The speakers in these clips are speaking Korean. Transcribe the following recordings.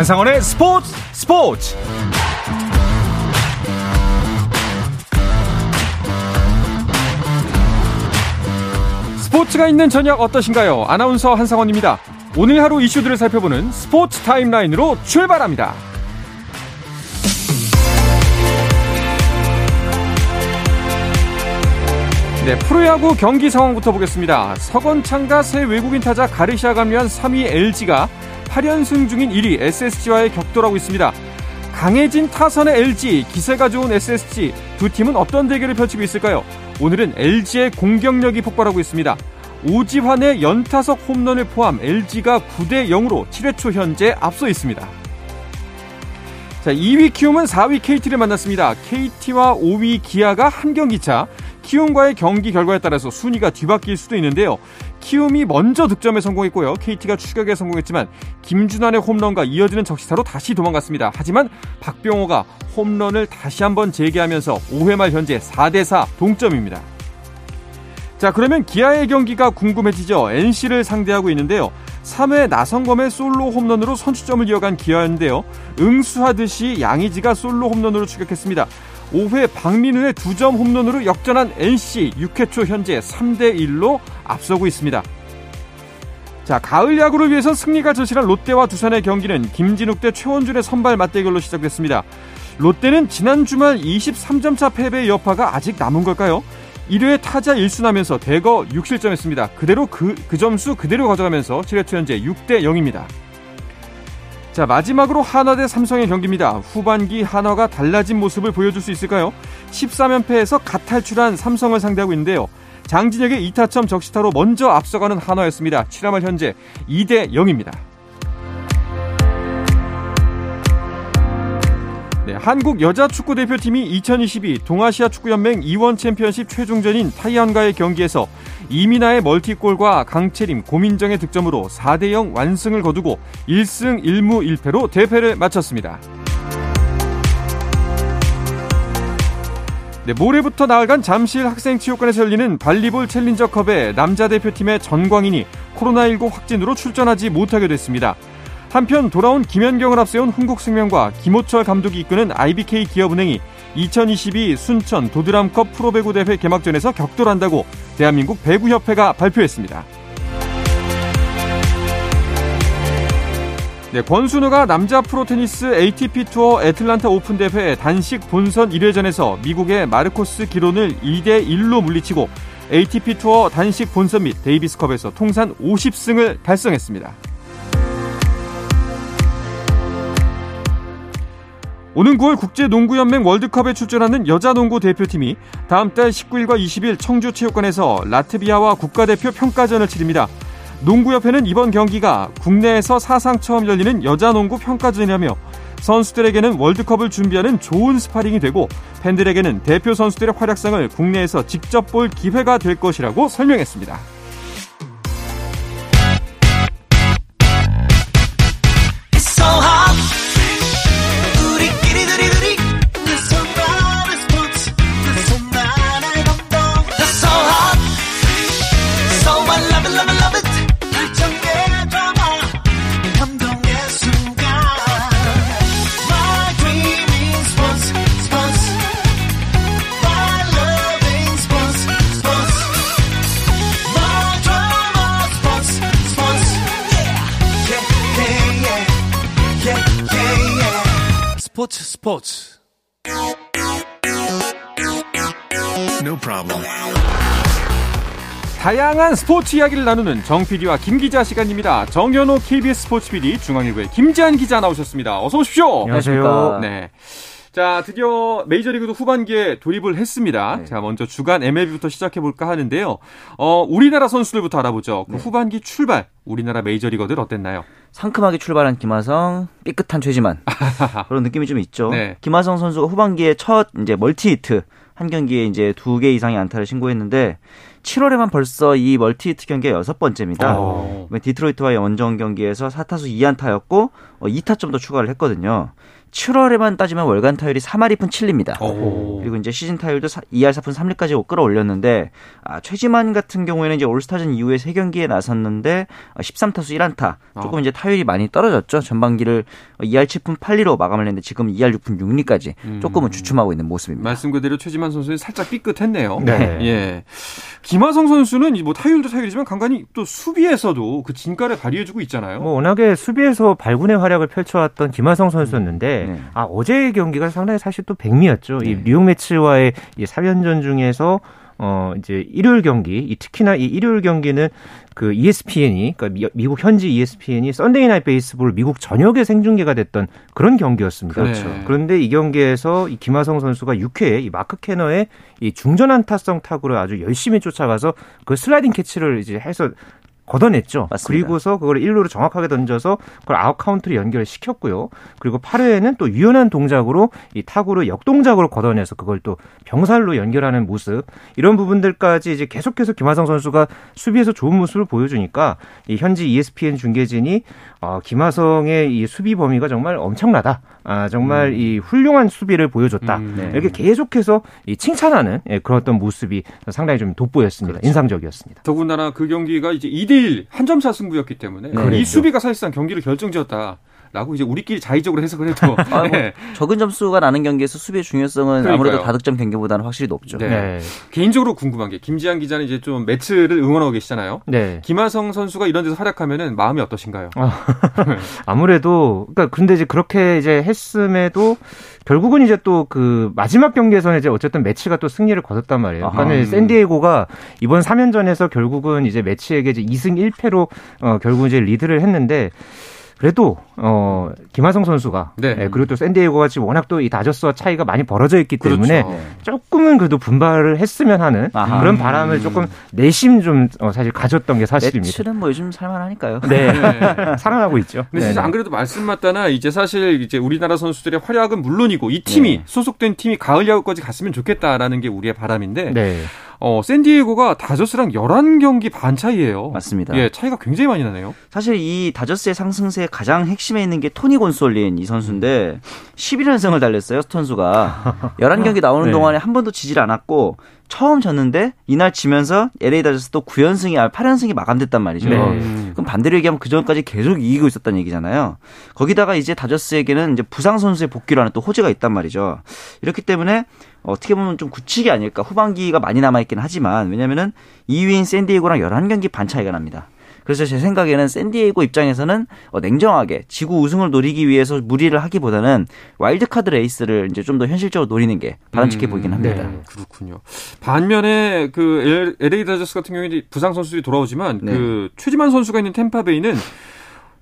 한상원의 스포츠 스포츠 스포츠가 있는 저녁 어떠신가요? 아나운서 한상원입니다. 오늘 하루 이슈들을 살펴보는 스포츠 타임라인으로 출발합니다. 네, 프로야구 경기 상황부터 보겠습니다. 서건창과 새 외국인 타자 가르시아가 합류한 3위 LG가 8연승 중인 1위 SSG와의 격돌하고 있습니다. 강해진 타선의 LG, 기세가 좋은 SSG 두 팀은 어떤 대결을 펼치고 있을까요? 오늘은 LG의 공격력이 폭발하고 있습니다. 오지환의 연타석 홈런을 포함 LG가 9대 0으로 7회 초 현재 앞서 있습니다. 자, 2위 키움은 4위 KT를 만났습니다. KT와 5위 기아가 한 경기 차. 키움과의 경기 결과에 따라서 순위가 뒤바뀔 수도 있는데요. 키움이 먼저 득점에 성공했고요. KT가 추격에 성공했지만 김준환의 홈런과 이어지는 적시타로 다시 도망갔습니다. 하지만 박병호가 홈런을 다시 한번 재개하면서 5회 말 현재 4대4 동점입니다. 자, 그러면 기아의 경기가 궁금해지죠. NC를 상대하고 있는데요. 3회 나성범의 솔로 홈런으로 선취점을 이어간 기아였는데요. 응수하듯이 양의지가 솔로 홈런으로 추격했습니다. 5회 박민우의 2점 홈런으로 역전한 NC 6회 초 현재 3대 1로 앞서고 있습니다. 자, 가을 야구를 위해서 승리가 절실한 롯데와 두산의 경기는 김진욱 대 최원준의 선발 맞대결로 시작됐습니다. 롯데는 지난 주말 23점 차 패배의 여파가 아직 남은 걸까요? 1회 타자 1순하면서 대거 6실점했습니다. 그대로 그, 그 점수 그대로 가져가면서 7회 초 현재 6대 0입니다. 자, 마지막으로 한화 대 삼성의 경기입니다. 후반기 한화가 달라진 모습을 보여줄 수 있을까요? 13연패에서 갓 탈출한 삼성을 상대하고 있는데요. 장진혁의 2타점 적시타로 먼저 앞서가는 한화였습니다. 7회 말 현재 2대 0입니다. 네, 한국 여자 축구 대표팀이 2022 동아시아 축구연맹 이원 챔피언십 최종전인 타이완과의 경기에서 이민아의 멀티골과 강채림, 고민정의 득점으로 4대 0 완승을 거두고 1승 1무 1패로 대패를 마쳤습니다. 네, 모레부터 나흘간 잠실 학생체육관에서 열리는 발리볼 챌린저컵에 남자 대표팀의 전광인이 코로나19 확진으로 출전하지 못하게 됐습니다. 한편 돌아온 김연경을 앞세운 흥국생명과 김호철 감독이 이끄는 IBK 기업은행이 2022 순천 도드람컵 프로배구 대회 개막전에서 격돌한다고 대한민국 배구협회가 발표했습니다. 네, 권순우가 남자 프로테니스 ATP 투어 애틀란타 오픈 대회 단식 본선 1회전에서 미국의 마르코스 기론을 2대 1로 물리치고 ATP 투어 단식 본선 및 데이비스컵에서 통산 50승을 달성했습니다. 오는 9월 국제농구연맹 월드컵에 출전하는 여자농구 대표팀이 다음 달 19일과 20일 청주체육관에서 라트비아와 국가대표 평가전을 치릅니다. 농구협회는 이번 경기가 국내에서 사상 처음 열리는 여자농구 평가전이라며 선수들에게는 월드컵을 준비하는 좋은 스파링이 되고 팬들에게는 대표 선수들의 활약상을 국내에서 직접 볼 기회가 될 것이라고 설명했습니다. 스포츠 No problem. 다양한 스포츠 이야기를 나누는 정 PD와 김 기자 시간입니다. 정현호 KBS 스포츠 PD 중앙일보의 김지한 기자 나오셨습니다. 어서 오십시오. 안녕하세요. 네. 자, 드디어 메이저리그도 후반기에 돌입을 했습니다. 네. 자, 먼저 주간 MLB부터 시작해 볼까 하는데요. 어, 우리나라 선수들부터 알아보죠. 그 네. 후반기 출발 우리나라 메이저리거들 어땠나요? 상큼하게 출발한 김하성, 삐끗한 최지만 그런 느낌이 좀 있죠. 네. 김하성 선수가 후반기에 첫 이제 멀티 히트 한 경기에 이제 두 개 이상의 안타를 신고했는데 7월에만 벌써 이 멀티 히트 경기가 여섯 번째입니다. 오. 디트로이트와의 원정 경기에서 4타수 2안타였고 어, 2타점도 추가를 했거든요. 7월에만 따지면 월간 타율이 3할 2푼 7리입니다. 오. 그리고 이제 시즌 타율도 2할 4푼 3리까지 끌어올렸는데 아, 최지만 같은 경우에는 이제 올스타전 이후에 3경기에 나섰는데 13타수 1안타. 조금 아. 이제 타율이 많이 떨어졌죠. 전반기를 2할 7푼 8리로 마감을 했는데 지금 2할 6푼 6리까지 음. 조금은 주춤하고 있는 모습입니다. 말씀 그대로 최지만 선수는 살짝 삐끗했네요. 네. 예. 김하성 선수는 뭐 타율도 타율이지만 간간히 또 수비에서도 그 진가를 발휘해주고 있잖아요. 뭐 워낙에 수비에서 발군의 활약을 펼쳐왔던 김하성 선수였는데 네. 아 어제의 경기가 상당히 사실 또 백미였죠. 네. 이 뉴욕 매치와의 이 3연전 중에서 어 이제 일요일 경기, 이 특히나 이 일요일 경기는 그 ESPN이 그러니까 미국 현지 ESPN이 Sunday Night Baseball 미국 전역에 생중계가 됐던 그런 경기였습니다. 그렇죠. 네. 그런데 이 경기에서 이 김하성 선수가 6회에 이 마크 캐나의 이 중전 안타성 타구를 아주 열심히 쫓아가서 그 슬라이딩 캐치를 이제 해서 걷어냈죠. 맞습니다. 그리고서 그걸 1루로 정확하게 던져서 그걸 아웃 카운트로 연결을 시켰고요. 그리고 8회에는 또 유연한 동작으로 이 타구를 역동작으로 걷어내서 그걸 또 병살로 연결하는 모습 이런 부분들까지 이제 계속해서 김하성 선수가 수비에서 좋은 모습을 보여주니까 이 현지 ESPN 중계진이 어, 김하성의 이 수비 범위가 정말 엄청나다. 아, 정말 음. 이 훌륭한 수비를 보여줬다. 음, 네. 이렇게 계속해서 이 칭찬하는 예, 그런 어떤 모습이 상당히 좀 돋보였습니다. 그렇죠. 인상적이었습니다. 더군다나 그 경기가 이제 2대1 한 점차 승부였기 때문에 네, 이 그렇죠. 수비가 사실상 경기를 결정지었다. 라고 이제 우리끼리 자의적으로 해석을 해도 아, 뭐 네. 적은 점수가 나는 경기에서 수비의 중요성은 그러니까요. 아무래도 다득점 경기보다는 확실히 높죠. 네. 네. 개인적으로 궁금한 게 김지한 기자는 이제 좀 매트를 응원하고 계시잖아요. 네. 김하성 선수가 이런 데서 활약하면은 마음이 어떠신가요? 아, 무래도 그러니까 근데 이제 그렇게 이제 했음에도 결국은 이제 또 그 마지막 경기에서는 이제 어쨌든 매치가 또 승리를 거뒀단 말이에요. 그러니까 음. 샌디에고가 이번 3연전에서 결국은 이제 매치에게 이제 2승 1패로 어 결국 이제 리드를 했는데 그래도 어 김하성 선수가 네. 예, 그리고 또 샌디에고가 지금 워낙 또 이 다저스와 차이가 많이 벌어져 있기 때문에 그렇죠. 조금은 그래도 분발을 했으면 하는 아하. 그런 바람을 조금 내심 좀 어, 사실 가졌던 게 사실입니다. 매출은 뭐 요즘 살만하니까요. 네, 네. 살아나고 있죠. 근데 진짜 안 그래도 말씀 맞다나 이제 사실 이제 우리나라 선수들의 활약은 물론이고 이 팀이 네. 소속된 팀이 가을 야구까지 갔으면 좋겠다라는 게 우리의 바람인데. 네. 어, 샌디에고가 다저스랑 11경기 반 차이예요. 맞습니다. 예, 차이가 굉장히 많이 나네요. 사실 이 다저스의 상승세의 가장 핵심에 있는 게 토니 곤솔린 이 선수인데 11연승을 달렸어요, 스톤수가. 11경기 나오는 네. 동안에 한 번도 지질 않았고 처음 졌는데 이날 지면서 LA 다저스 또 9연승이 8연승이 마감됐단 말이죠. 네. 그럼 반대로 얘기하면 그 전까지 계속 이기고 있었다는 얘기잖아요. 거기다가 이제 다저스에게는 이제 부상 선수의 복귀라는 또 호재가 있단 말이죠. 이렇기 때문에 어떻게 보면 좀 굳히기 아닐까. 후반기가 많이 남아있긴 하지만 왜냐면은 2위인 샌디에고랑 11경기 반 차이가 납니다. 그래서 제 생각에는 샌디에이고 입장에서는 어, 냉정하게 지구 우승을 노리기 위해서 무리를 하기보다는 와일드카드 레이스를 이제 좀 더 현실적으로 노리는 게 바람직해 음, 보이긴 합니다. 네, 그렇군요. 반면에 그 LA 다저스 같은 경우에 부상 선수들이 돌아오지만 네. 그 최지만 선수가 있는 템파베이는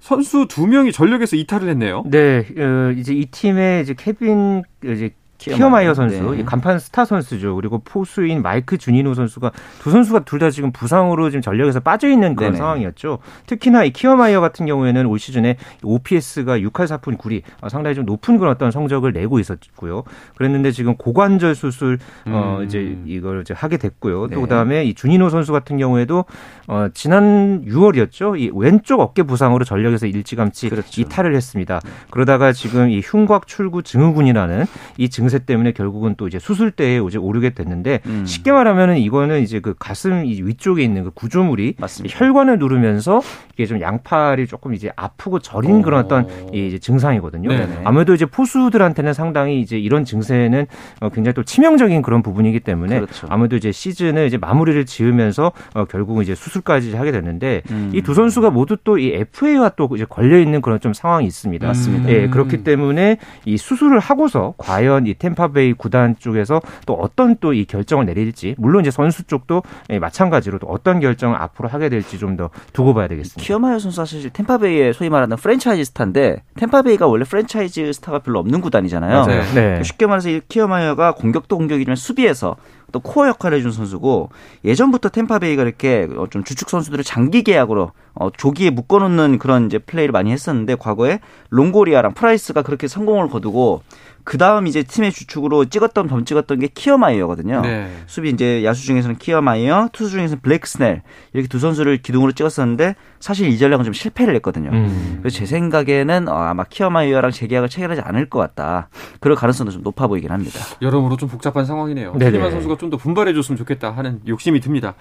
선수 두 명이 전력에서 이탈을 했네요. 네, 어, 이제 이 팀의 이제 케빈 이제 키어마이어 선수, 네. 간판 스타 선수죠. 그리고 포수인 마이크 주니노 선수가 두 선수가 둘 다 지금 부상으로 지금 전력에서 빠져 있는 그런 네네. 상황이었죠. 특히나 이 키어마이어 같은 경우에는 올 시즌에 OPS가 6할 4푼 9리 상당히 좀 높은 그런 어떤 성적을 내고 있었고요. 그랬는데 지금 고관절 수술 어, 음. 어 이제 이걸 이제 하게 됐고요. 또 네. 그다음에 이 주니노 선수 같은 경우에도 어 지난 6월이었죠. 이 왼쪽 어깨 부상으로 전력에서 일찌감치 그렇죠. 이탈을 했습니다. 그러다가 지금 이 흉곽 출구 증후군이라는 이 증. 증세 때문에 결국은 또 이제 수술대에 이제 오르게 됐는데 음. 쉽게 말하면은 이거는 이제 그 가슴 위쪽에 있는 그 구조물이 맞습니다. 혈관을 누르면서 이게 좀 양팔이 조금 이제 아프고 저린 오. 그런 어떤 이제 증상이거든요. 네네. 아무래도 이제 포수들한테는 상당히 이제 이런 증세는 어, 굉장히 또 치명적인 그런 부분이기 때문에 그렇죠. 아무래도 이제 시즌을 이제 마무리를 지으면서 어 결국은 이제 수술까지 하게 됐는데 음. 이두 선수가 모두 또 이 FA와 또 이제 걸려 있는 그런 좀 상황이 있습니다. 맞습니다. 예, 그렇기 때문에 이 수술을 하고서 과연 이 템파베이 구단 쪽에서 또 어떤 또 이 결정을 내릴지 물론 이제 선수 쪽도 예, 마찬가지로 또 어떤 결정을 앞으로 하게 될지 좀 더 두고 봐야 되겠습니다. 키어마이어 선수 사실 템파베이의 소위 말하는 프랜차이즈 스타인데 템파베이가 원래 프랜차이즈 스타가 별로 없는 구단이잖아요. 네. 쉽게 말해서 키어마이어가 공격도 공격이지만 수비에서 또 코어 역할을 해준 선수고 예전부터 템파베이가 이렇게 어, 좀 주축 선수들을 장기 계약으로 어, 조기에 묶어놓는 그런 이제 플레이를 많이 했었는데 과거에 롱고리아랑 프라이스가 그렇게 성공을 거두고 그 다음 이제 팀의 주축으로 찍었던 점 찍었던 게 키어마이어거든요. 네. 수비 이제 야수 중에서는 키어마이어, 투수 중에서는 블레이크 스넬 이렇게 두 선수를 기둥으로 찍었었는데 사실 이 전략은 좀 실패를 했거든요. 음. 그래서 제 생각에는 어, 아마 키어마이어랑 재계약을 체결하지 않을 것 같다. 그럴 가능성도 좀 높아 보이긴 합니다. 여러모로 좀 복잡한 상황이네요. 최지만 선수가 좀 더 분발해 줬으면 좋겠다 하는 욕심이 듭니다.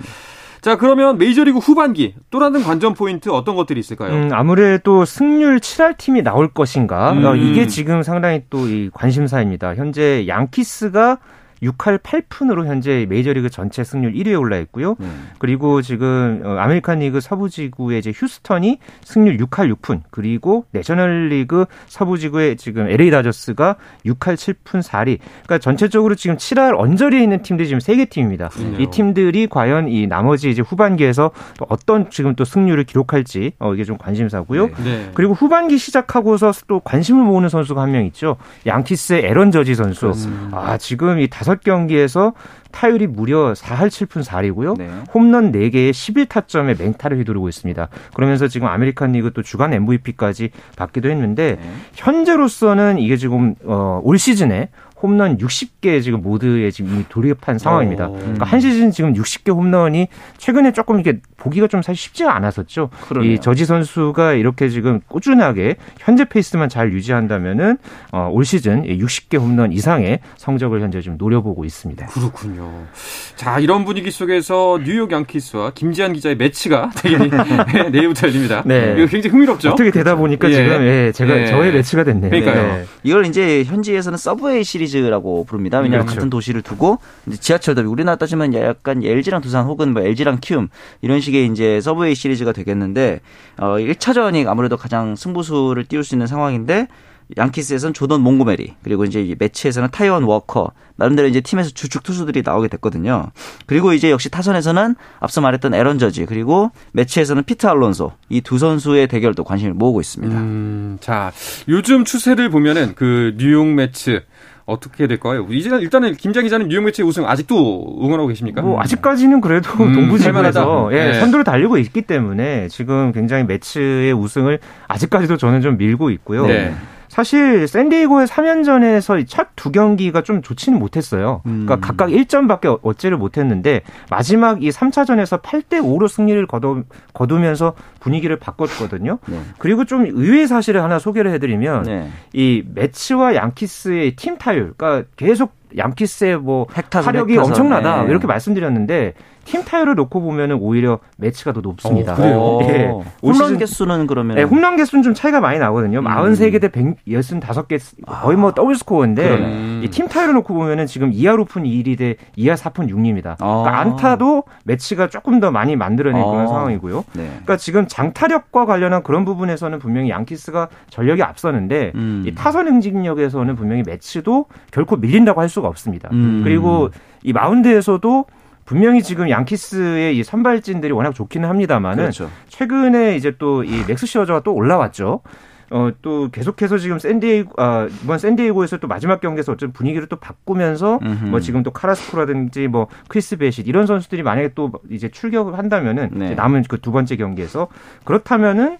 자, 그러면 메이저리그 후반기 또 다른 관전 포인트 어떤 것들이 있을까요? 음, 아무래도 승률 7할 팀이 나올 것인가? 음. 어, 이게 지금 상당히 또이 관심사입니다. 현재 양키스가 6할 8푼으로 현재 메이저리그 전체 승률 1위에 올라 있고요. 음. 그리고 지금 어, 아메리칸 리그 서부 지구의 이제 휴스턴이 승률 6할 6푼, 그리고 내셔널 리그 서부 지구의 지금 LA 다저스가 6할 7푼 4리. 그러니까 전체적으로 지금 7할 언저리에 있는 팀들이 지금 3개 팀입니다. 그렇군요. 이 팀들이 과연 이 나머지 이제 후반기에서 또 어떤 지금 또 승률을 기록할지 어 이게 좀 관심사고요. 네. 네. 그리고 후반기 시작하고서 또 관심을 모으는 선수가 한 명 있죠. 양키스의 에런 저지 선수. 음. 아, 지금 이 다섯 경기에서 타율이 무려 4할 7푼 4리고요. 네. 홈런 4개에 11타점에 맹타를 휘두르고 있습니다. 그러면서 지금 아메리칸 리그 또 주간 MVP까지 받기도 했는데 네. 현재로서는 이게 지금 어, 올 시즌에 홈런 60개 지금 모드에 지금 이미 돌입한 상황입니다. 그러니까 한 시즌 지금 60개 홈런이 최근에 조금 이게 보기가 좀 사실 쉽지가 않았었죠. 그러네요. 이 저지 선수가 이렇게 지금 꾸준하게 현재 페이스만 잘 유지한다면은 어, 올 시즌 60개 홈런 이상의 성적을 현재 좀 노려보고 있습니다. 그렇군요. 자 이런 분위기 속에서 뉴욕 양키스와 김지한 기자의 메츠가 되게 내일부터 열립니다. 네. 이거 굉장히 흥미롭죠. 어떻게 되다 보니까 예. 지금 예, 제가 예. 저의 메츠가 됐네요. 그러니까요. 네. 이걸 이제 현지에서는 Subway Series라고 부릅니다. 왜냐하면 그렇죠. 같은 도시를 두고 지하철 더비 우리나라 따지면 약간 LG랑 두산 혹은 뭐 LG랑 키움 이런 식의 이제 Subway Series가 되겠는데 어 1차전이 아무래도 가장 승부수를 띄울 수 있는 상황인데 양키스에서는 조던 몽고메리 그리고 이제 메츠에서는 타이완 워커 나름대로 이제 팀에서 주축 투수들이 나오게 됐거든요. 그리고 이제 역시 타선에서는 앞서 말했던 에런 저지 그리고 메츠에서는 피트 알론소 이 두 선수의 대결도 관심을 모으고 있습니다. 음, 자 요즘 추세를 보면은 그 뉴욕 메츠 어떻게 될까요? 이제 일단은 김장 기자는 뉴욕 메츠 우승 아직도 응원하고 계십니까? 뭐 아직까지는 그래도 음, 동부 지구에서 예, 네. 선두를 달리고 있기 때문에 지금 굉장히 매치의 우승을 아직까지도 저는 좀 밀고 있고요. 네. 사실 샌디에고의 3연전에서 첫 두 경기가 좀 좋지는 못했어요. 그러니까 음. 각각 1점밖에 얻지를 못했는데 마지막 이 3차전에서 8대 5로 승리를 거두, 거두면서 분위기를 바꿨거든요. 네. 그리고 좀 의외의 사실을 하나 소개를 해드리면 네. 이 매치와 양키스의 팀 타율, 그러니까 계속 양키스의 뭐 타력이 획타선. 엄청나다 네. 이렇게 말씀드렸는데 팀 타율을 놓고 보면은 오히려 메츠가 더 높습니다. 어, 그래요? 예. 홈런 개수는 그러면 네, 홈런 개수는 좀 차이가 많이 나거든요. 음. 43개 대 165개 거의 뭐 더블 스코어인데 음. 이 팀 타율을 놓고 보면은 지금 2할 5푼 2리 대 2할 4푼 6리입니다. 아. 그러니까 안타도 메츠가 조금 더 많이 만들어낸 아. 그런 상황이고요. 네. 그러니까 지금 장타력과 관련한 그런 부분에서는 분명히 양키스가 전력이 앞서는데 음. 이 타선 응집력에서는 분명히 메츠도 결코 밀린다고 할 수가 없습니다. 음. 그리고 이 마운드에서도 분명히 지금 양키스의 이 선발진들이 워낙 좋기는 합니다만은 그렇죠. 최근에 이제 또 이 맥스 슈어저가 또 올라왔죠. 어, 또 계속해서 지금 샌디에이고, 아, 이번 샌디에이고에서 또 마지막 경기에서 어떤 분위기를 또 바꾸면서 음흠. 뭐 지금 또 카라스코라든지 뭐 크리스 베싯 이런 선수들이 만약에 또 이제 출격을 한다면은 네. 남은 그 두 번째 경기에서 그렇다면은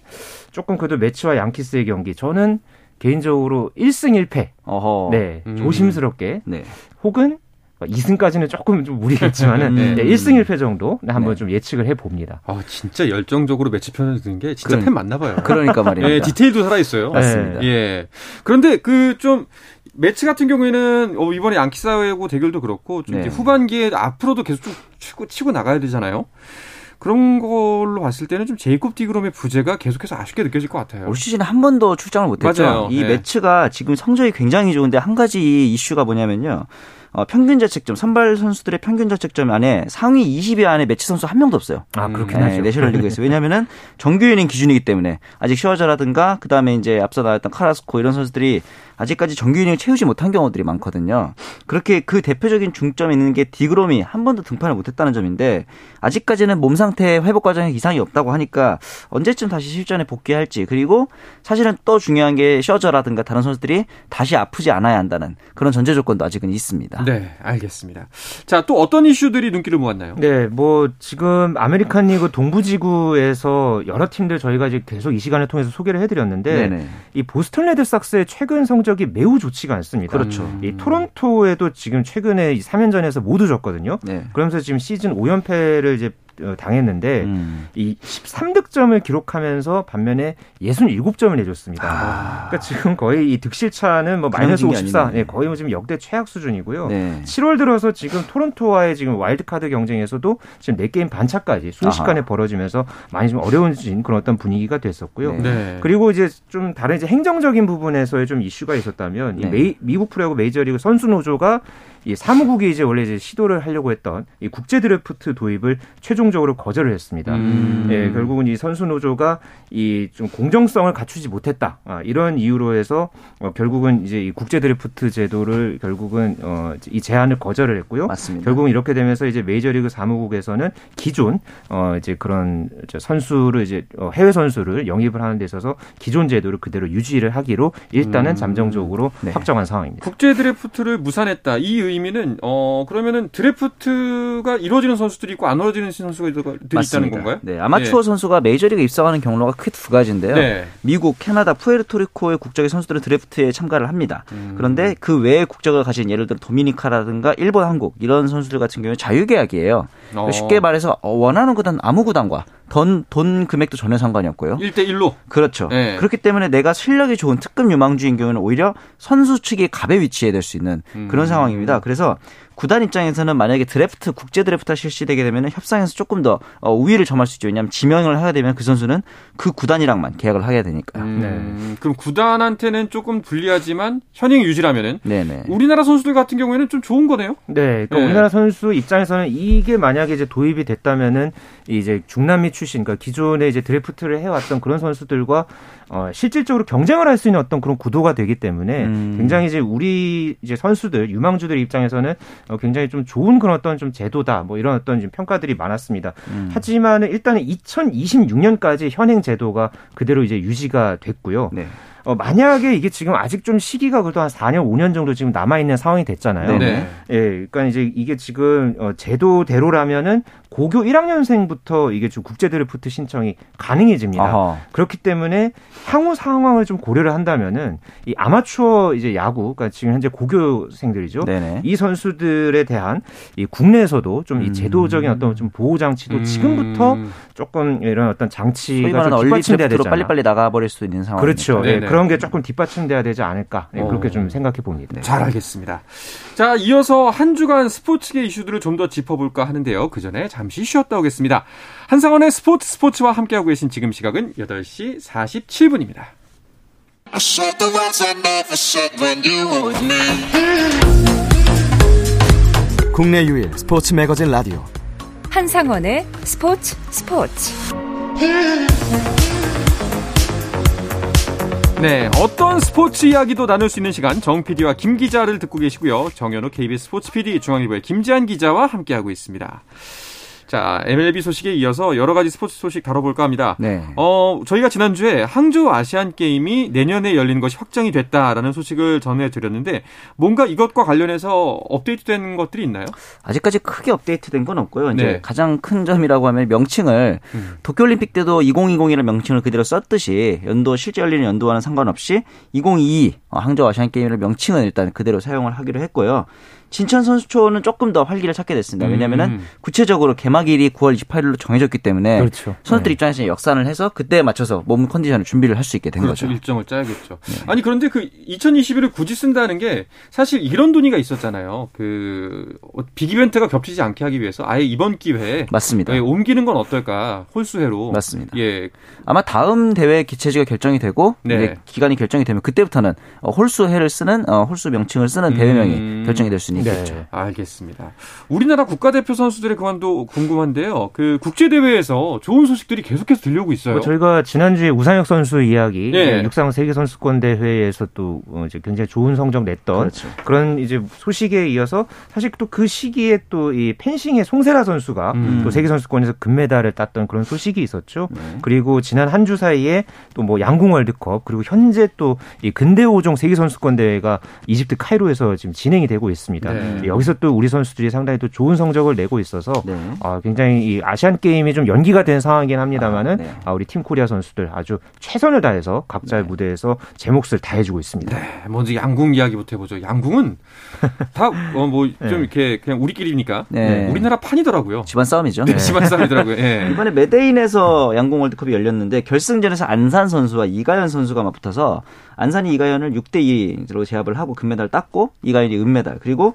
조금 그래도 메츠와 양키스의 경기 저는 개인적으로 1승 1패. 어허. 네. 음. 조심스럽게. 네. 혹은 2승까지는 조금 좀 무리겠지만은 네. 네, 1승 1패 정도 한번 네. 좀 예측을 해 봅니다. 아, 진짜 열정적으로 매치 편을 드는 게 진짜 팬 맞나 봐요. 그러니까 말이에요. 예, 디테일도 살아 있어요. 맞습니다. 예. 그런데 그 좀 매치 같은 경우에는 어, 이번에 양키사하고 대결도 그렇고 좀 네. 이제 후반기에 앞으로도 계속 좀 치고 치고 나가야 되잖아요. 그런 걸로 봤을 때는 좀 제이콥 디그롬의 부재가 계속해서 아쉽게 느껴질 것 같아요. 올 시즌에 한 번도 출장을 못했죠. 맞아요. 이 네. 매치가 지금 성적이 굉장히 좋은데 한 가지 이슈가 뭐냐면요. 어, 평균 자책점 선발 선수들의 평균 자책점 안에 상위 20위 안에 매치 선수 한 명도 없어요. 아 그렇긴 네, 하죠. 내셔널리그에서 왜냐하면은 정규 유닝 기준이기 때문에 아직 슈어저라든가 그 다음에 이제 앞서 나왔던 카라스코 이런 선수들이 아직까지 정규 유닝을 채우지 못한 경우들이 많거든요. 그렇게 그 대표적인 중점이 있는 게 디그롬이 한 번도 등판을 못했다는 점인데 아직까지는 몸 상태 회복 과정에 이상이 없다고 하니까 언제쯤 다시 실전에 복귀할지 그리고 사실은 또 중요한 게 셔저라든가 다른 선수들이 다시 아프지 않아야 한다는 그런 전제 조건도 아직은 있습니다. 네, 알겠습니다. 자, 또 어떤 이슈들이 눈길을 모았나요? 네, 뭐 지금 아메리칸 리그 동부지구에서 여러 팀들 저희가 이제 계속 이 시간을 통해서 소개를 해드렸는데 네네. 이 보스턴 레드삭스의 최근 성적이 매우 좋지가 않습니다. 그렇죠. 이 토론토에도 지금 최근에 3연전에서 모두 졌거든요. 네. 그러면서 지금 시즌 5연패를 이제 어, 당했는데 음. 이 13득점을 기록하면서 반면에 67점을 내줬습니다. 아. 그러니까 지금 거의 이 득실차는 뭐 마이너스 54, 네, 거의 뭐 지금 역대 최악 수준이고요. 네. 7월 들어서 지금 토론토와의 지금 와일드카드 경쟁에서도 지금 4게임 반차까지 순식간에 아하. 벌어지면서 많이 좀 어려워진 그런 어떤 분위기가 됐었고요. 네. 네. 그리고 이제 좀 다른 이제 행정적인 부분에서의 좀 이슈가 있었다면 이 네. 메이, 미국 프로야구 메이저리그 선수 노조가 이 사무국이 이제 원래 이제 시도를 하려고 했던 이 국제 드래프트 도입을 최종적으로 거절을 했습니다. 음. 예, 결국은 이 선수 노조가 이 좀 공정성을 갖추지 못했다. 아, 이런 이유로 해서 어, 결국은 이제 이 국제 드래프트 제도를 결국은 어, 이 제안을 거절을 했고요. 맞습니다. 결국은 이렇게 되면서 이제 메이저리그 사무국에서는 기존 어 이제 그런 선수를 이제 어, 해외 선수를 영입을 하는 데 있어서 기존 제도를 그대로 유지를 하기로 일단은 음. 잠정적으로 네. 확정한 상황입니다. 국제 드래프트를 무산했다. 이 의미는 어 그러면은 드래프트가 이루어지는 선수들이 있고 안 이루어지는 선수가 있다는 건가요? 네, 아마추어 네. 선수가 메이저리그 입성하는 경로가 크게 두 가지인데요. 네. 미국, 캐나다, 푸에르토리코의 국적의 선수들은 드래프트에 참가를 합니다. 음. 그런데 그 외의 국적을 가진 예를 들어 도미니카라든가 일본, 한국 이런 선수들 같은 경우는 자유계약이에요. 어. 쉽게 말해서 원하는 구단 아무 구단과 돈, 돈 금액도 전혀 상관이 없고요. 1대1로? 그렇죠. 네. 그렇기 때문에 내가 실력이 좋은 특급 유망주인 경우는 오히려 선수 측의 갑에 위치해 될수 있는 그런 음. 상황입니다. 그래서 구단 입장에서는 만약에 드래프트 국제 드래프트가 실시되게 되면 협상에서 조금 더 어, 우위를 점할 수 있죠. 왜냐하면 지명을 하게 되면 그 선수는 그 구단이랑만 계약을 하게 되니까요. 음, 네. 그럼 구단한테는 조금 불리하지만 현행 유지라면은 네네. 우리나라 선수들 같은 경우에는 좀 좋은 거네요. 네, 그러니까 네. 우리나라 선수 입장에서는 이게 만약에 이제 도입이 됐다면은 이제 중남미 출신, 그러니까 기존에 이제 드래프트를 해왔던 그런 선수들과 어, 실질적으로 경쟁을 할 수 있는 어떤 그런 구도가 되기 때문에 음. 굉장히 이제 우리 이제 선수들 유망주들 입장에서는 어, 굉장히 좀 좋은 그런 어떤 좀 제도다 뭐 이런 어떤 좀 평가들이 많았습니다. 음. 하지만 일단은 2026년까지 현행 제도가 그대로 이제 유지가 됐고요. 네. 어, 만약에 이게 지금 아직 좀 시기가 그래도 한 4년, 5년 정도 지금 남아있는 상황이 됐잖아요. 네 예, 그러니까 이제 이게 지금 어, 제도대로라면은 고교 1학년생부터 이게 좀 국제 드래프트 신청이 가능해집니다. 아하. 그렇기 때문에 향후 상황을 좀 고려를 한다면은 이 아마추어 이제 야구, 그러니까 지금 현재 고교생들이죠. 네네. 이 선수들에 대한 이 국내에서도 좀이 음. 제도적인 어떤 좀 보호 장치도 음. 지금부터 조금 이런 어떤 장치가 좀 뒷받침돼야 되잖아요. 빨리빨리 나가버릴 수 있는 상황. 그렇죠. 네, 그런 게 조금 뒷받침돼야 되지 않을까 네, 그렇게 좀 생각해 봅니다. 네. 잘 알겠습니다. 자, 이어서 한 주간 스포츠계 이슈들을 좀 더 짚어볼까 하는데요. 그 전에 잠시 쉬었다 오겠습니다. 한상원의 스포츠 스포츠와 함께하고 계신 지금 시각은 8시 47분입니다. 국내 유일 스포츠 매거진 라디오 한상원의 스포츠 스포츠 네, 어떤 스포츠 이야기도 나눌 수 있는 시간 정 PD와 김 기자를 듣고 계시고요. 정현우 KBS 스포츠 PD 중앙일보의 김지한 기자와 함께하고 있습니다. 자, MLB 소식에 이어서 여러 가지 스포츠 소식 다뤄볼까 합니다. 네. 어, 저희가 지난주에 항저우 아시안 게임이 내년에 열리는 것이 확정이 됐다라는 소식을 전해드렸는데 뭔가 이것과 관련해서 업데이트된 것들이 있나요? 아직까지 크게 업데이트된 건 없고요. 이제 네. 가장 큰 점이라고 하면 명칭을 음. 도쿄올림픽 때도 2020이라는 명칭을 그대로 썼듯이 연도 실제 열리는 연도와는 상관없이 2022 어, 항저우 아시안 게임을 명칭은 일단 그대로 사용을 하기로 했고요. 진천 선수촌은 조금 더 활기를 찾게 됐습니다. 왜냐하면 음. 구체적으로 개막일이 9월 28일로 정해졌기 때문에 그렇죠. 선수들 네. 입장에서 역산을 해서 그때에 맞춰서 몸 컨디션을 준비를 할 수 있게 된 그렇죠. 거죠. 일정을 짜야겠죠. 네. 아니 그런데 그 2021을 굳이 쓴다는 게 사실 이런 논의가 있었잖아요. 그 빅이벤트가 겹치지 않게 하기 위해서 아예 이번 기회에 맞습니다. 예, 옮기는 건 어떨까 홀수회로 맞습니다. 예. 아마 다음 대회 기체지가 결정이 되고 네. 기간이 결정이 되면 그때부터는 홀수회를 쓰는 어, 홀수 명칭을 쓰는 대회명이 음... 결정이 될 수 있는. 있겠죠. 네. 알겠습니다. 우리나라 국가대표 선수들의 그만도 궁금한데요. 그 국제 대회에서 좋은 소식들이 계속해서 들려오고 있어요. 뭐 저희가 지난주에 우상혁 선수 이야기 네. 육상 세계 선수권 대회에서 또 어, 이제 굉장히 좋은 성적 냈던 그렇죠. 그런 이제 소식에 이어서 사실 또 그 시기에 또 이 펜싱의 송세라 선수가 음. 또 세계 선수권에서 금메달을 땄던 그런 소식이 있었죠. 네. 그리고 지난 한 주 사이에 또 뭐 양궁 월드컵 그리고 현재 또 이 근대 오종 세계 선수권 대회가 이집트 카이로에서 지금 진행이 되고 있습니다. 네. 여기서 또 우리 선수들이 상당히 또 좋은 성적을 내고 있어서 네. 아, 굉장히 이 아시안 게임이 좀 연기가 된 상황이긴 합니다만은 아, 네. 아, 우리 팀 코리아 선수들 아주 최선을 다해서 각자의 네. 무대에서 제 몫을 다해주고 있습니다. 네, 먼저 양궁 이야기부터 해보죠. 양궁은 다 뭐좀 어, 뭐 네. 이렇게 그냥 우리끼리니까 우리나라 판이더라고요. 집안 싸움이죠. 네, 집안 싸움이더라고요. 이번에 메데인에서 양궁 월드컵이 열렸는데 결승전에서 안산 선수와 이가연 선수가 맞붙어서 안산이 이가연을 6대 2로 제압을 하고 금메달 땄고 이가연이 은메달 그리고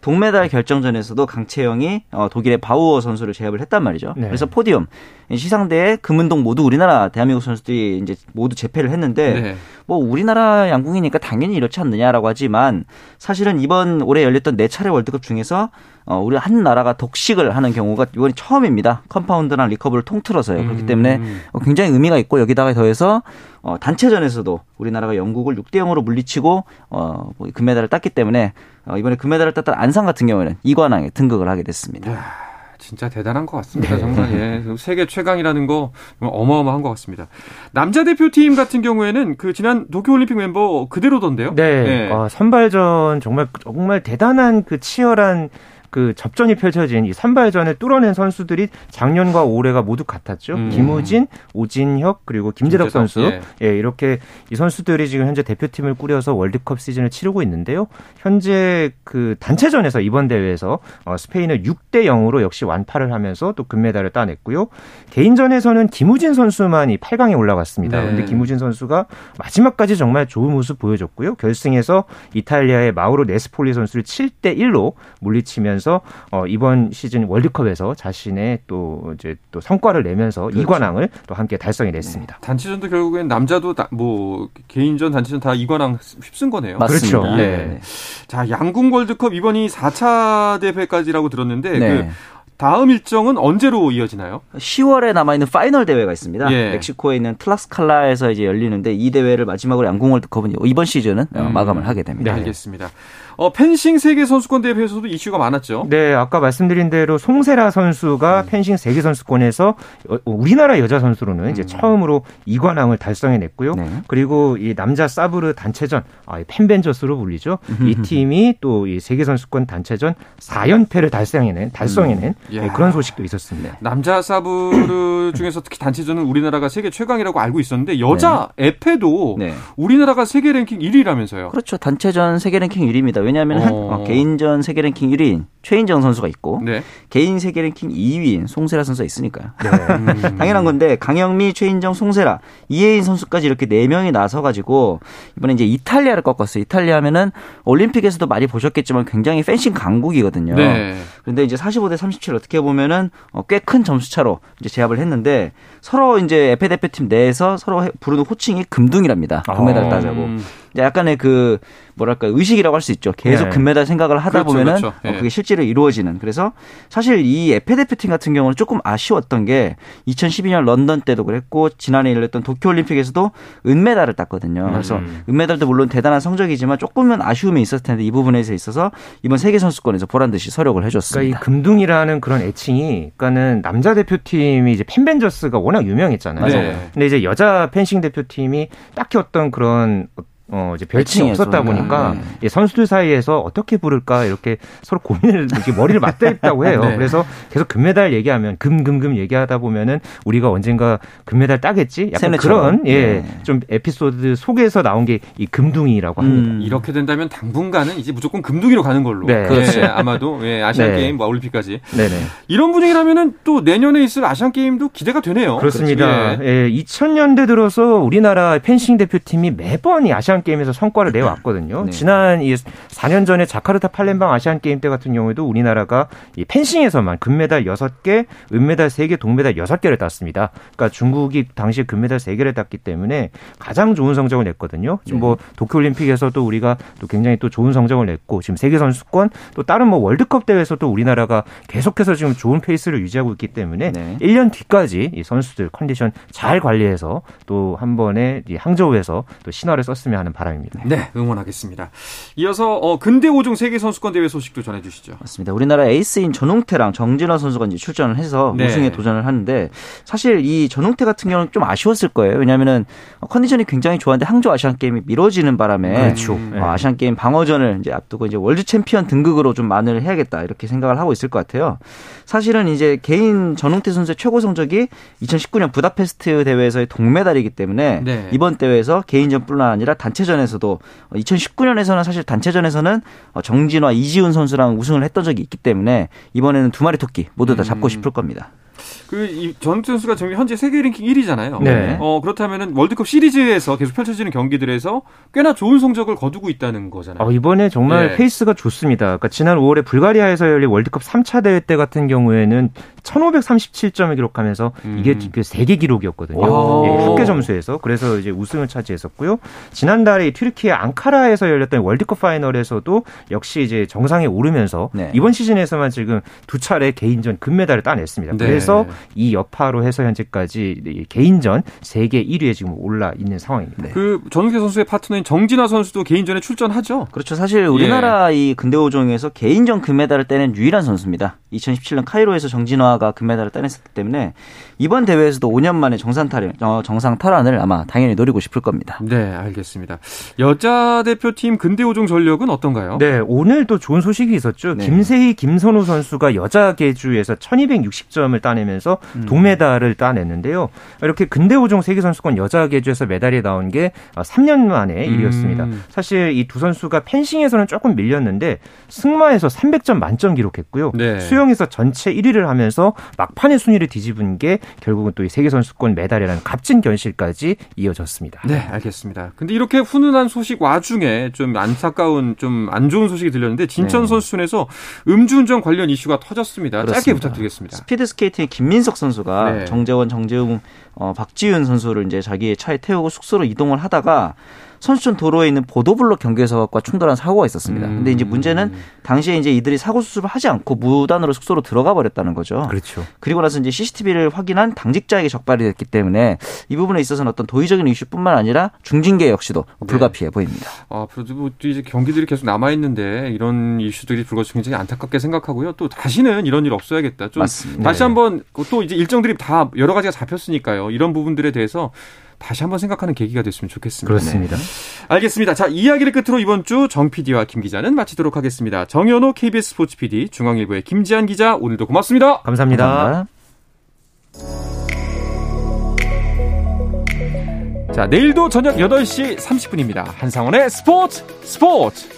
동메달 결정전에서도 강채영이 어, 독일의 바우어 선수를 제압을 했단 말이죠. 네. 그래서 포디움 시상대에 금은동 모두 우리나라 대한민국 선수들이 이제 모두 재패를 했는데 네. 뭐 우리나라 양궁이니까 당연히 이렇지 않느냐라고 하지만 사실은 이번 올해 열렸던 네 차례 월드컵 중에서 어, 우리 한 나라가 독식을 하는 경우가 이번이 처음입니다. 컴파운드랑 리커브를 통틀어서요. 그렇기 때문에 음. 어, 굉장히 의미가 있고 여기다가 더해서 어, 단체전에서도 우리나라가 영국을 6대 0으로 물리치고 어, 뭐 금메달을 땄기 때문에 어, 이번에 금메달을 땄던 안산 같은 경우에는 이관왕에 등극을 하게 됐습니다. 야, 진짜 대단한 것 같습니다. 네. 정말 예, 세계 최강이라는 거 어마어마한 것 같습니다. 남자 대표팀 같은 경우에는 그 지난 도쿄올림픽 멤버 그대로던데요? 네, 네. 아, 선발전 정말 정말 대단한 그 치열한 그 접전이 펼쳐진 이 선발전을 뚫어낸 선수들이 작년과 올해가 모두 같았죠. 음. 김우진, 오진혁 그리고 김재덕, 김재덕 선수. 예. 예. 이렇게 이 선수들이 지금 현재 대표팀을 꾸려서 월드컵 시즌을 치르고 있는데요. 현재 그 단체전에서 이번 대회에서 어, 스페인을 6대 0으로 역시 완파를 하면서 또 금메달을 따냈고요. 개인전에서는 김우진 선수만이 8강에 올라갔습니다. 그런데 네. 김우진 선수가 마지막까지 정말 좋은 모습 보여줬고요. 결승에서 이탈리아의 마우로 네스폴리 선수를 7대 1로 물리치면서 하면서 어, 이번 시즌 월드컵에서 자신의 또 이제 또 성과를 내면서 그렇죠. 이관왕을 또 함께 달성해 냈습니다. 네. 단체전도 결국엔 남자도 다, 뭐 개인전 단체전 다 이관왕 휩쓴 거네요. 맞습니다. 그렇죠. 네. 네. 자, 양궁 월드컵 이번이 4차 대회까지라고 들었는데 네. 그 다음 일정은 언제로 이어지나요? 10월에 남아있는 파이널 대회가 있습니다. 예. 멕시코에 있는 틀락스칼라에서 이제 열리는데 이 대회를 마지막으로 양궁 월드컵은 이번 시즌은 음. 마감을 하게 됩니다. 네, 알겠습니다. 어, 펜싱 세계 선수권 대회에서도 이슈가 많았죠. 네, 아까 말씀드린 대로 송세라 선수가 음. 펜싱 세계 선수권에서 우리나라 여자 선수로는 음. 이제 처음으로 이관왕을 달성해냈고요. 네. 그리고 이 남자 사브르 단체전, 아, 펜벤저스로 불리죠. 이 팀이 또 이 세계 선수권 단체전 4연패를 달성해낸 달성해낸 음. 네, 그런 소식도 있었습니다. 남자 사브르 중에서 특히 단체전은 우리나라가 세계 최강이라고 알고 있었는데 여자 네. 에페도 네. 우리나라가 세계 랭킹 1위라면서요. 그렇죠. 단체전 세계 랭킹 1위입니다. 왜냐하면 어. 어. 개인전 세계 랭킹 1위인 최인정 선수가 있고 네. 개인 세계 랭킹 2위인 송세라 선수가 있으니까요. 네. 음. 당연한 건데 강영미, 최인정, 송세라, 이혜인 선수까지 이렇게 네 명이 나서 가지고 이번에 이제 이탈리아를 꺾었어요. 이탈리아면은 올림픽에서도 많이 보셨겠지만 굉장히 펜싱 강국이거든요. 네. 그런데 이제 45대 37 어떻게 보면은 어, 꽤큰 점수 차로 이제 제압을 했는데 서로 이제 에페 대표팀 내에서 서로 부르는 호칭이 금둥이랍니다. 금메달 아. 따자고. 음. 약간의 그 뭐랄까 의식이라고 할 수 있죠. 계속 네. 금메달 생각을 하다 그렇죠, 보면은 그렇죠. 네. 그게 실제로 이루어지는. 그래서 사실 이 에페 대표팀 같은 경우는 조금 아쉬웠던 게 2012년 런던 때도 그랬고 지난해 열렸던 도쿄 올림픽에서도 은메달을 땄거든요. 그래서 음. 은메달도 물론 대단한 성적이지만 조금은 아쉬움이 있었을 텐데 이 부분에서 있어서 이번 세계 선수권에서 보란 듯이 서력을 해줬습니다. 그러니까 이 금둥이라는 그런 애칭이 그러니까는 남자 대표팀이 이제 펜벤저스가 워낙 유명했잖아요. 네. 근데 이제 여자 펜싱 대표팀이 딱히 어떤 그런 어, 이제 별칭이 없었다 보니까 네. 선수들 사이에서 어떻게 부를까 이렇게 서로 고민을 이렇게 머리를 맞대있다고 해요. 네. 그래서 계속 금메달 얘기하면 금금금 얘기하다 보면은 우리가 언젠가 금메달 따겠지? 약간 그런 예, 네. 좀 에피소드 속에서 나온 게 이 금둥이라고 합니다. 음. 이렇게 된다면 당분간은 이제 무조건 금둥이로 가는 걸로. 네. 그렇죠. 예, 아마도 예, 아시안 네. 게임, 뭐 올림픽까지. 네네. 이런 분위기라면은 또 내년에 있을 아시안 게임도 기대가 되네요. 그렇습니다. 그렇죠. 예. 예, 2000년대 들어서 우리나라 펜싱 대표팀이 매번 이 아시안 아시안 게임에서 성과를 내왔거든요. 네. 지난 이 4년 전에 자카르타 팔렘방 아시안 게임 때 같은 경우에도 우리나라가 이 펜싱에서만 금메달 6개, 은메달 3개, 동메달 6개를 땄습니다. 그러니까 중국이 당시 금메달 3개를 땄기 때문에 가장 좋은 성적을 냈거든요. 지금 뭐 네. 도쿄 올림픽에서도 우리가 또 굉장히 또 좋은 성적을 냈고 지금 세계 선수권 또 다른 뭐 월드컵 대회에서도 우리나라가 계속해서 지금 좋은 페이스를 유지하고 있기 때문에 네. 1년 뒤까지 이 선수들 컨디션 잘 관리해서 또 한 번에 항저우에서 또 신화를 썼으면 하는 바람입니다. 네, 응원하겠습니다. 이어서 어, 근대 5종 세계 선수권 대회 소식도 전해 주시죠. 맞습니다. 우리나라 에이스인 전웅태랑 정진화 선수가 이제 출전을 해서 네. 우승에 도전을 하는데 사실 이 전웅태 같은 경우는 좀 아쉬웠을 거예요. 왜냐하면은 컨디션이 굉장히 좋았는데 항저우 아시안 게임이 미뤄지는 바람에 그렇죠. 어, 네. 아시안 게임 방어전을 이제 앞두고 이제 월드 챔피언 등극으로 좀 만회를 해야겠다 이렇게 생각을 하고 있을 것 같아요. 사실은 이제 개인 전웅태 선수의 최고 성적이 2019년 부다페스트 대회에서의 동메달이기 때문에 네. 이번 대회에서 개인전뿐만 아니라 단체전에서도 2019년에서는 사실 단체전에서는 정진화, 이지훈 선수랑 우승을 했던 적이 있기 때문에 이번에는 두 마리 토끼 모두 다 잡고 음. 싶을 겁니다. 그 이 전웅태 선수가 지금 현재 세계 랭킹 1위잖아요. 네. 어 그렇다면은 월드컵 시리즈에서 계속 펼쳐지는 경기들에서 꽤나 좋은 성적을 거두고 있다는 거잖아요. 어, 이번에 정말 네. 페이스가 좋습니다. 그러니까 지난 5월에 불가리아에서 열린 월드컵 3차 대회 때 같은 경우에는 1,537점을 기록하면서 음. 이게 그 세계 기록이었거든요. 예, 합계 점수에서 그래서 이제 우승을 차지했었고요. 지난달에 튀르키예 앙카라에서 열렸던 월드컵 파이널에서도 역시 이제 정상에 오르면서 네. 이번 시즌에서만 지금 두 차례 개인전 금메달을 따냈습니다. 네. 그래서 이 여파로 해서 현재까지 개인전 세계 1위에 지금 올라 있는 상황입니다. 네. 그 전우태 선수의 파트너인 정진화 선수도 개인전에 출전하죠. 그렇죠. 사실 우리나라 예. 이 근대오종에서 개인전 금메달을 따낸 유일한 선수입니다. 2017년 카이로에서 정진화가 금메달을 따냈었기 때문에 이번 대회에서도 5년 만에 정상 탈 어, 정상 탈환을 아마 당연히 노리고 싶을 겁니다. 네, 알겠습니다. 여자 대표팀 근대오종 전력은 어떤가요? 네, 오늘도 좋은 소식이 있었죠. 네. 김세희, 김선우 선수가 여자 계주에서 1260점을 따 내면서 음. 동메달을 따냈는데요. 이렇게 근대오종 세계선수권 여자 계주에서 메달이 나온 게 3년 만에 음. 일이었습니다. 음. 사실 이 두 선수가 펜싱에서는 조금 밀렸는데 승마에서 300점 만점 기록했고요. 네. 수영에서 전체 1위를 하면서 막판의 순위를 뒤집은 게 결국은 또 이 세계 선수권 메달이라는 값진 견실까지 이어졌습니다. 네, 알겠습니다. 근데 이렇게 훈훈한 소식 와중에 좀 안타까운 좀 안 좋은 소식이 들렸는데 진천 네. 선수촌에서 음주운전 관련 이슈가 터졌습니다. 그렇습니다. 짧게 부탁드리겠습니다. 스피드 스케이팅 김민석 선수가 네. 정재원, 정재웅, 어, 박지윤 선수를 이제 자기의 차에 태우고 숙소로 이동을 하다가 선수촌 도로에 있는 보도블록 경계석과 충돌한 사고가 있었습니다. 음. 근데 이제 문제는 당시에 이제 이들이 사고 수습을 하지 않고 무단으로 숙소로 들어가 버렸다는 거죠. 그렇죠. 그리고 나서 이제 CCTV를 확인한 당직자에게 적발이 됐기 때문에 이 부분에 있어서는 어떤 도의적인 이슈뿐만 아니라 중징계 역시도 네. 불가피해 보입니다. 앞으로도 뭐 이제 경기들이 계속 남아 있는데 이런 이슈들이 불거지고 굉장히 안타깝게 생각하고요. 또 다시는 이런 일 없어야겠다. 좀 맞습니다. 다시 한번 또 이제 일정들이 다 여러 가지가 잡혔으니까요. 이런 부분들에 대해서 다시 한번 생각하는 계기가 됐으면 좋겠습니다. 그렇습니다. 네. 알겠습니다. 자, 이야기를 끝으로 이번 주 정 PD와 김 기자는 마치도록 하겠습니다. 정현호 KBS 스포츠 PD, 중앙일보의 김지한 기자, 오늘도 고맙습니다. 감사합니다. 감사합니다. 자, 내일도 저녁 8시 30분입니다. 한상원의 스포츠 스포츠!